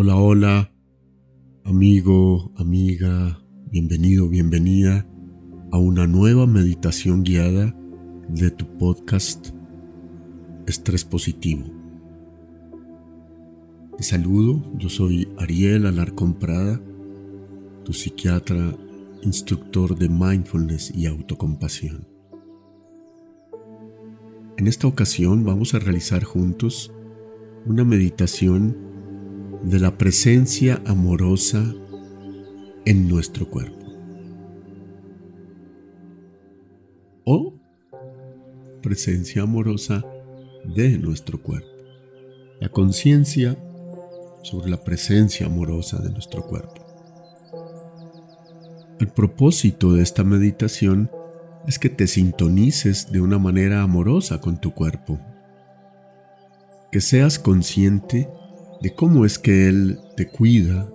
Hola, hola, amigo, amiga, bienvenido, bienvenida a una nueva meditación guiada de tu podcast Estrés Positivo. Te saludo, yo soy Ariel Alarcón Prada, tu psiquiatra, instructor de mindfulness y autocompasión. En esta ocasión vamos a realizar juntos una meditación de la presencia amorosa en nuestro cuerpo. O presencia amorosa de nuestro cuerpo. La conciencia sobre la presencia amorosa de nuestro cuerpo. El propósito de esta meditación es que te sintonices de una manera amorosa con tu cuerpo, que seas consciente de cómo es que Él te cuida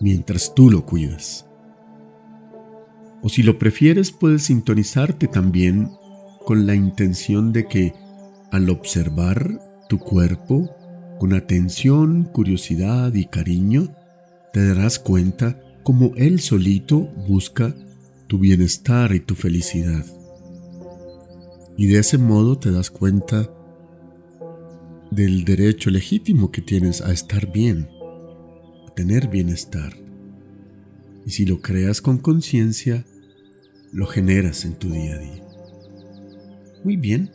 mientras tú lo cuidas. O si lo prefieres, puedes sintonizarte también con la intención de que al observar tu cuerpo con atención, curiosidad y cariño, te darás cuenta cómo Él solito busca tu bienestar y tu felicidad. Y de ese modo te das cuenta del derecho legítimo que tienes a estar bien, a tener bienestar. Y si lo creas con conciencia, lo generas en tu día a día. Muy bien.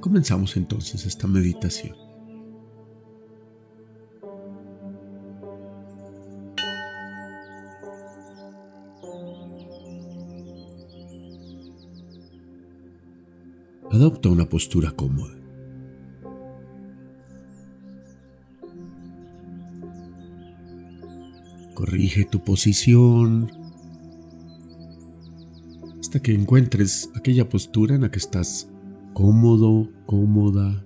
Comenzamos entonces esta meditación. Adopta una postura cómoda. Corrige tu posición hasta que encuentres aquella postura en la que estás cómodo, cómoda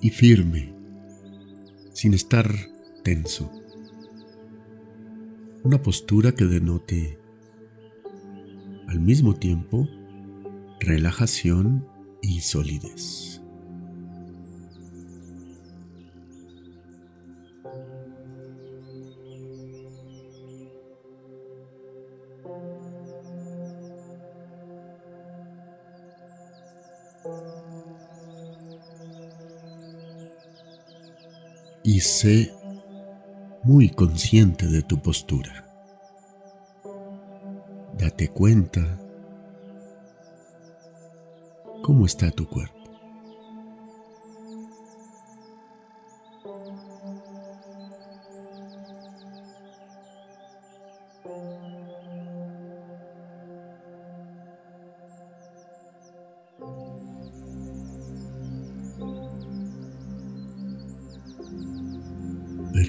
y firme, sin estar tenso. Una postura que denote al mismo tiempo relajación y solidez. Sé muy consciente de tu postura. Date cuenta cómo está tu cuerpo.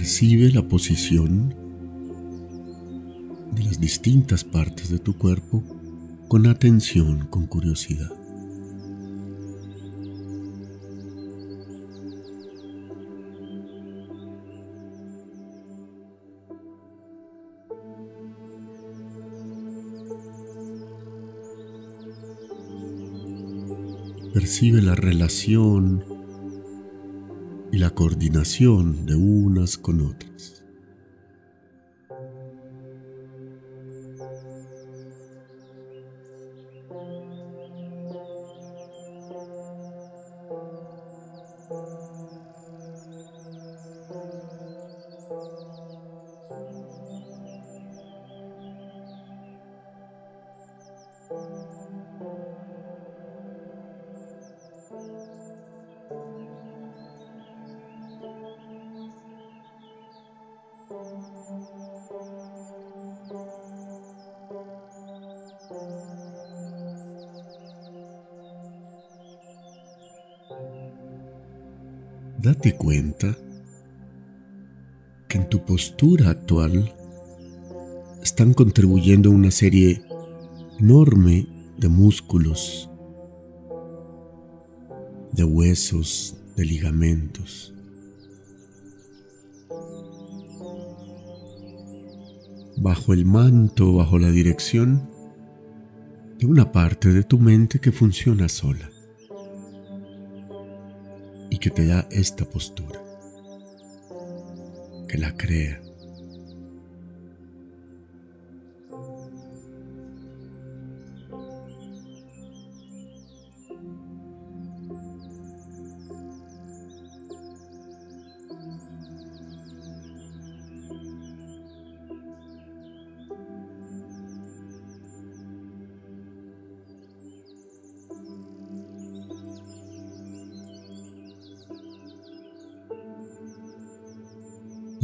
Percibe la posición de las distintas partes de tu cuerpo con atención, con curiosidad. Percibe la relación la coordinación de unas con otras. Date cuenta que en tu postura actual están contribuyendo una serie enorme de músculos, de huesos, de ligamentos. Bajo el manto, bajo la dirección de una parte de tu mente que funciona sola que te da esta postura, que la crea.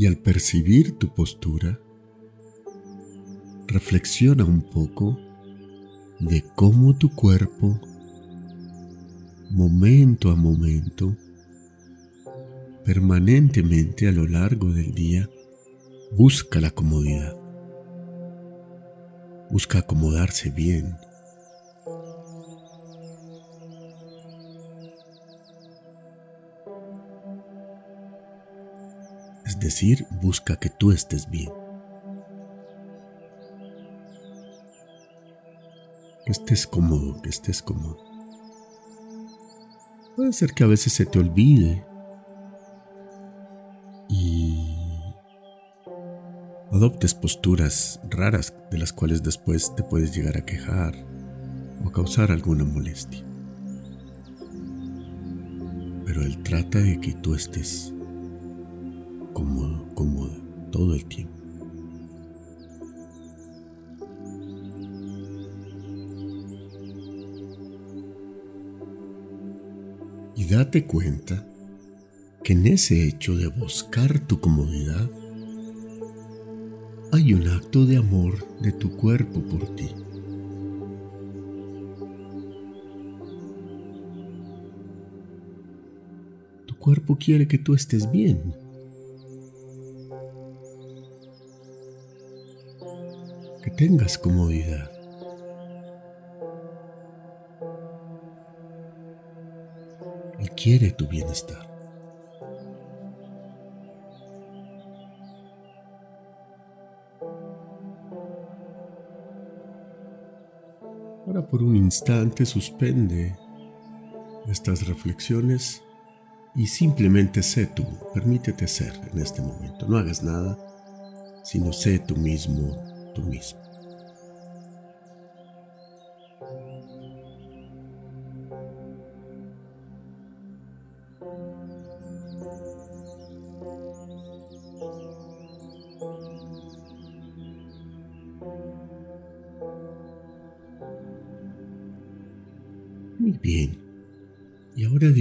Al percibir tu postura, reflexiona un poco de cómo tu cuerpo, momento a momento, permanentemente a lo largo del día, busca la comodidad, busca acomodarse bien, es decir, busca que tú estés bien. Que estés cómodo, que estés cómodo. Puede ser que a veces se te olvide y adoptes posturas raras de las cuales después te puedes llegar a quejar o causar alguna molestia. Pero él trata de que tú estés cómodo, cómoda, todo el tiempo. Y date cuenta que en ese hecho de buscar tu comodidad hay un acto de amor de tu cuerpo por ti. Tu cuerpo quiere que tú estés bien. Tengas comodidad. Él quiere tu bienestar. Ahora por un instante suspende estas reflexiones y simplemente sé tú, permítete ser en este momento. No hagas nada, sino sé tú mismo, tú mismo.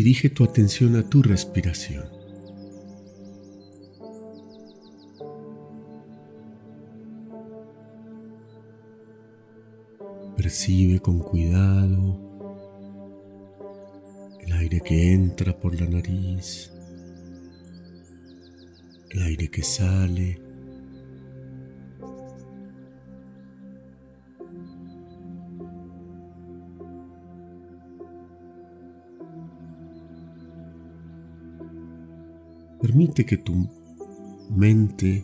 Dirige tu atención a tu respiración. Percibe con cuidado el aire que entra por la nariz, el aire que sale Permite que tu mente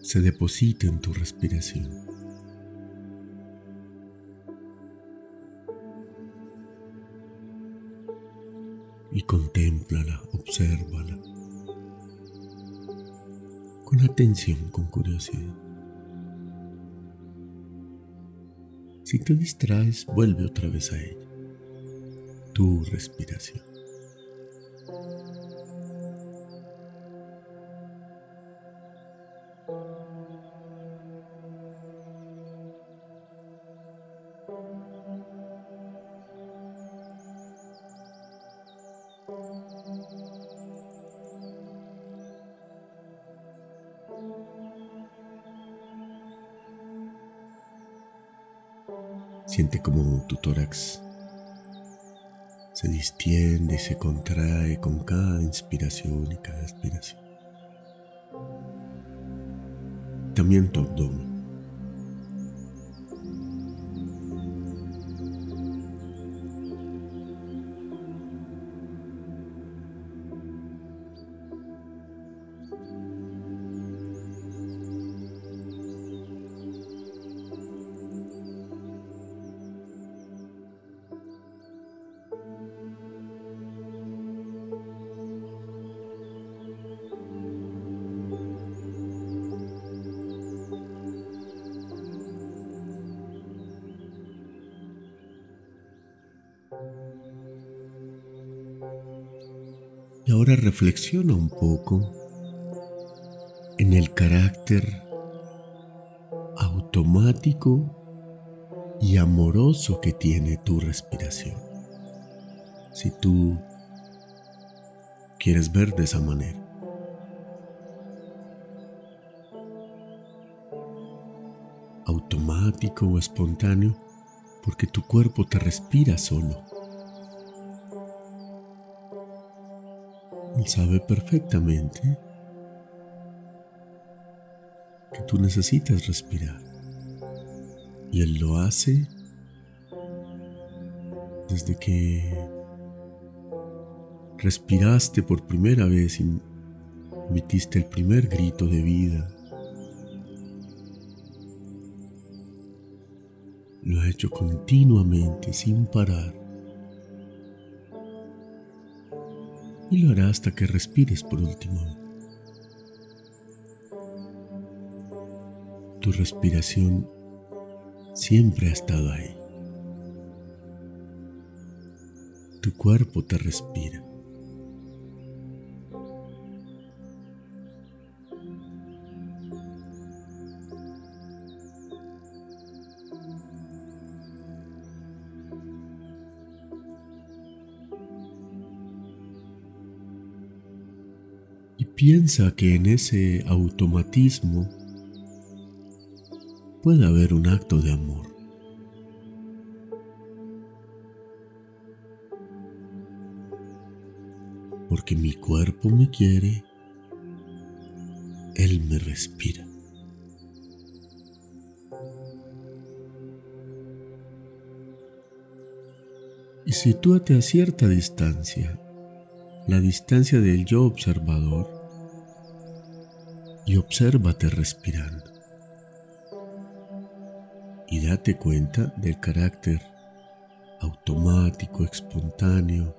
se deposite en tu respiración. Y contémplala, obsérvala con atención, con curiosidad. Si te distraes, vuelve otra vez a ella, tu respiración. Siente como tu tórax se distiende y se contrae con cada inspiración y cada expiración. También tu abdomen. Ahora reflexiona un poco en el carácter automático y amoroso que tiene tu respiración. Si tú quieres ver de esa manera. Automático o espontáneo porque tu cuerpo te respira solo. Él sabe perfectamente que tú necesitas respirar. Y Él lo hace desde que respiraste por primera vez y emitiste el primer grito de vida. Lo ha hecho continuamente, sin parar. Y lo hará hasta que respires por último. Tu respiración siempre ha estado ahí. Tu cuerpo te respira. Piensa que en ese automatismo puede haber un acto de amor. Porque mi cuerpo me quiere, Él me respira. Y sitúate a cierta distancia, la distancia del yo observador, y obsérvate respirando y date cuenta del carácter automático, espontáneo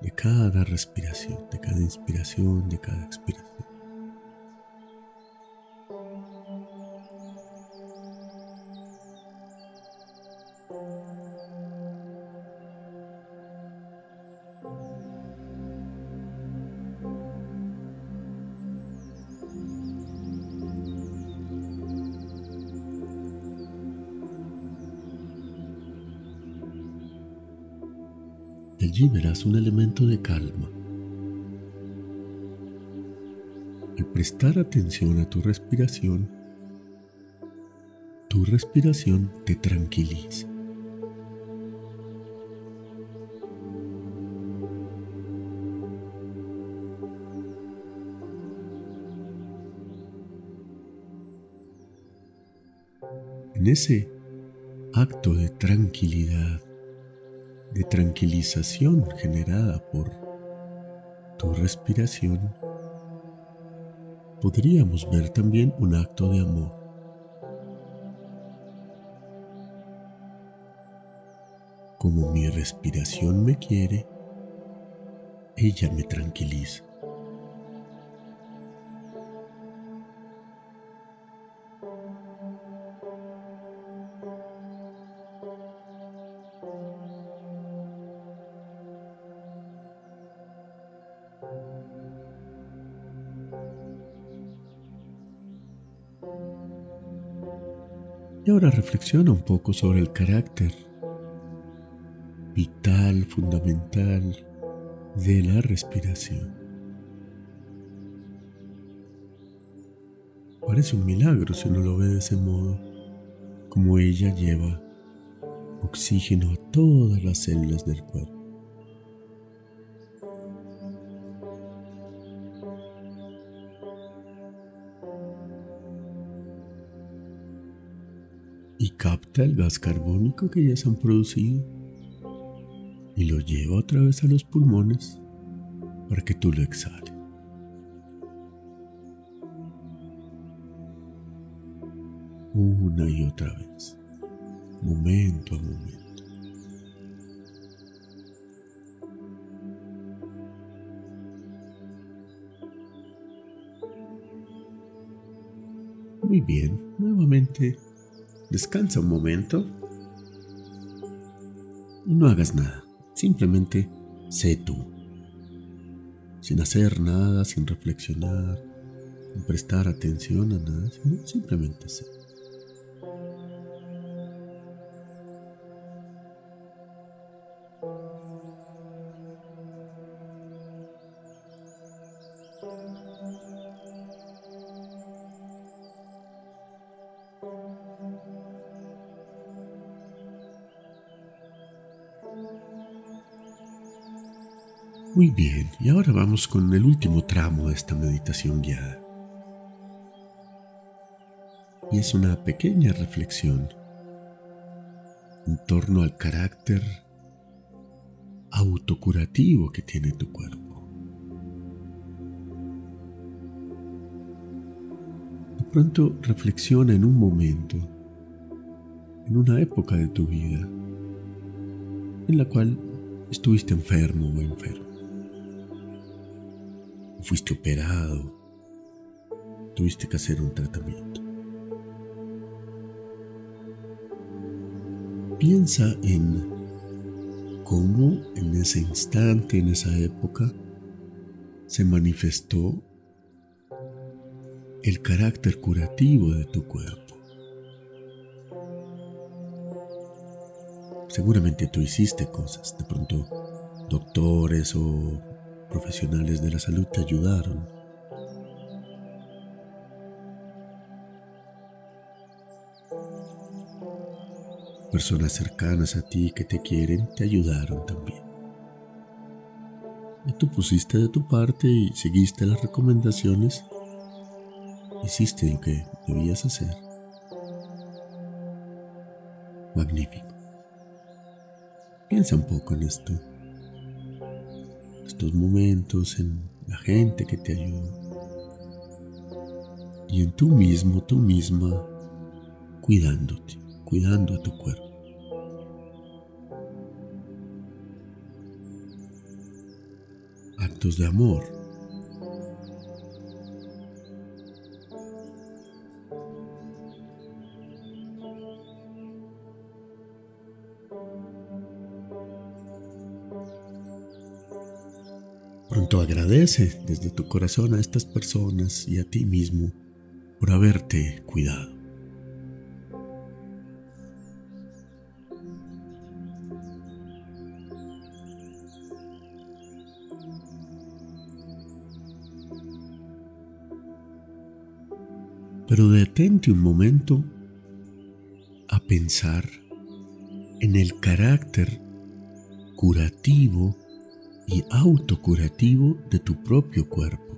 de cada respiración, de cada inspiración, de cada expiración. Allí verás un elemento de calma. Al prestar atención a tu respiración, tu respiración te tranquiliza. En ese acto de tranquilidad, de tranquilización generada por tu respiración, podríamos ver también un acto de amor. Como mi respiración me quiere, ella me tranquiliza. Ahora reflexiona un poco sobre el carácter vital, fundamental de la respiración. Parece un milagro si uno lo ve de ese modo, como ella lleva oxígeno a todas las células del cuerpo. Capta el gas carbónico que ya se han producido y lo lleva otra vez a los pulmones para que tú lo exhales. Una y otra vez, momento a momento. Muy bien, nuevamente Descansa un momento y no hagas nada. Simplemente sé tú. sin hacer nada, sin reflexionar, sin prestar atención a nada, simplemente ser. Muy bien, y ahora vamos con el último tramo de esta meditación guiada. Y es una pequeña reflexión en torno al carácter autocurativo que tiene tu cuerpo. De pronto reflexiona en un momento, en una época de tu vida, en la cual estuviste enfermo o enfermo fuiste operado, tuviste que hacer un tratamiento. Piensa en cómo en ese instante, en esa época, se manifestó el carácter curativo de tu cuerpo. Seguramente tú hiciste cosas, de pronto doctores o profesionales de la salud te ayudaron. Personas cercanas a ti que te quieren te ayudaron también. Y tú pusiste de tu parte y seguiste las recomendaciones. Hiciste lo que debías hacer. Magnífico. Piensa un poco en esto momentos, en la gente que te ayuda y en tú mismo, tú misma, cuidándote, cuidando a tu cuerpo. Actos de amor Agradece desde tu corazón a estas personas y a ti mismo por haberte cuidado. Pero detente un momento a pensar en el carácter curativo y autocurativo de tu propio cuerpo.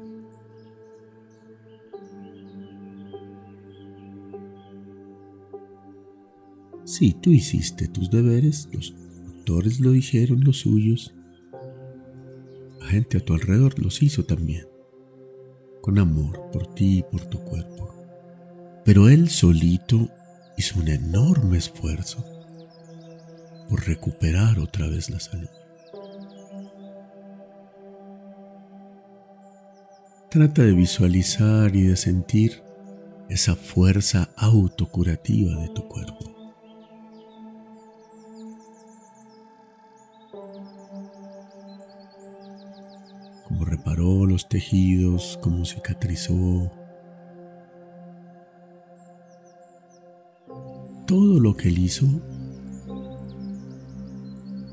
Si tú hiciste tus deberes, los doctores lo dijeron los suyos, la gente a tu alrededor los hizo también, con amor por ti y por tu cuerpo. Pero él solito hizo un enorme esfuerzo por recuperar otra vez la salud. Trata de visualizar y de sentir esa fuerza autocurativa de tu cuerpo. Cómo reparó los tejidos, cómo cicatrizó. Todo lo que él hizo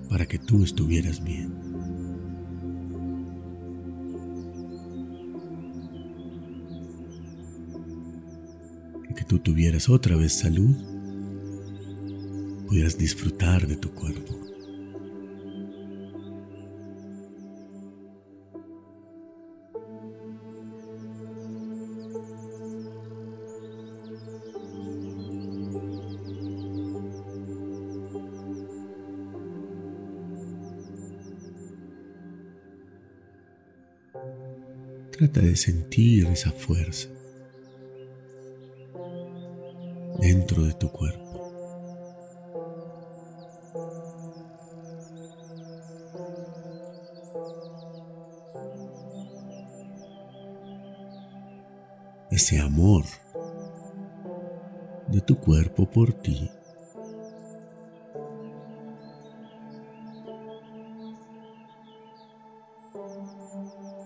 para que tú estuvieras bien. Tú tuvieras otra vez salud, pudieras disfrutar de tu cuerpo. Trata de sentir esa fuerza. De tu cuerpo por ti.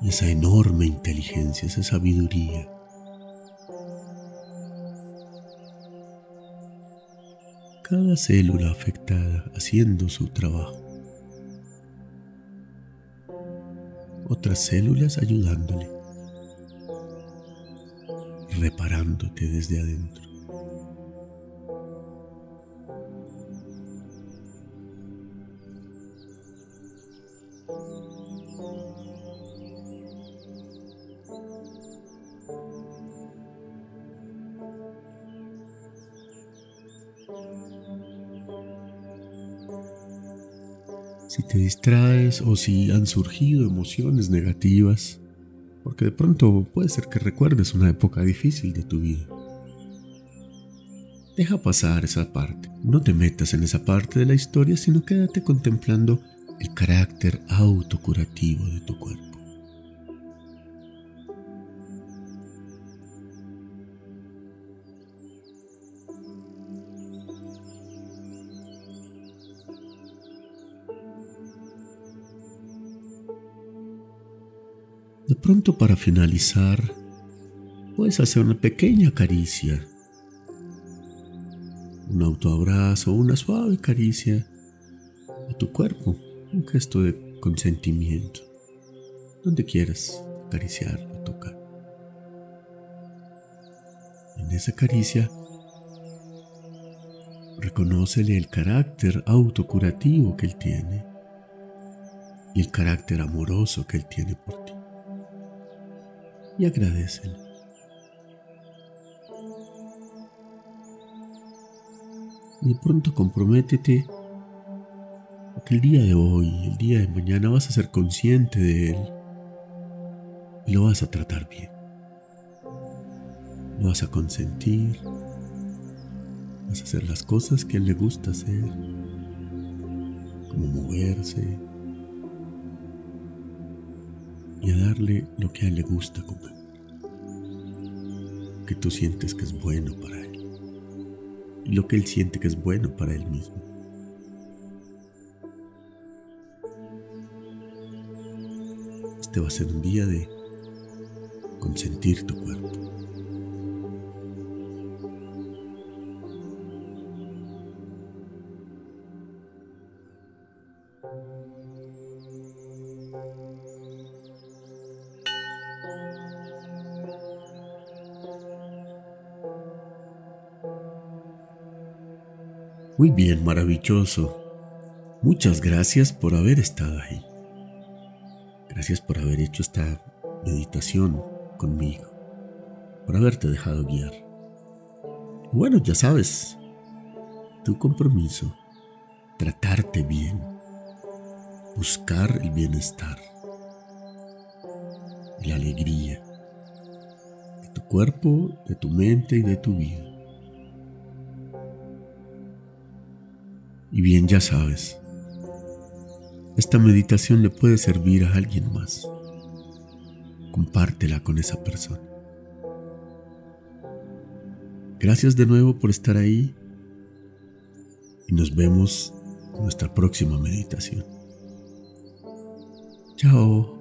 esa enorme inteligencia, esa sabiduría. Cada célula afectada haciendo su trabajo. Otras células ayudándole, reparándote desde adentro. si te distraes o si han surgido emociones negativas, porque de pronto puede ser que recuerdes una época difícil de tu vida. Deja pasar esa parte, no te metas en esa parte de la historia, sino quédate contemplando el carácter autocurativo de tu cuerpo. De pronto para finalizar, puedes hacer una pequeña caricia, un autoabrazo, una suave caricia a tu cuerpo, un gesto de consentimiento, donde quieras acariciar o tocar. En esa caricia, reconócele el carácter autocurativo que él tiene y el carácter amoroso que él tiene por ti y agradecele. Y de pronto comprométete a que el día de hoy, el día de mañana vas a ser consciente de él y lo vas a tratar bien. Lo vas a consentir, vas a hacer las cosas que él le gusta hacer, como moverse, y a darle lo que a él le gusta comer, que tú sientes que es bueno para él y lo que él siente que es bueno para él mismo. Este va a ser un día de consentir tu cuerpo. Muy bien, maravilloso. Muchas gracias por haber estado ahí. Gracias por haber hecho esta meditación conmigo, por haberte dejado guiar. Bueno, ya sabes, tu compromiso, tratarte bien, buscar el bienestar la alegría de tu cuerpo, de tu mente y de tu vida. Y bien ya sabes, esta meditación le puede servir a alguien más. Compártela con esa persona. Gracias de nuevo por estar ahí y nos vemos en nuestra próxima meditación. Chao.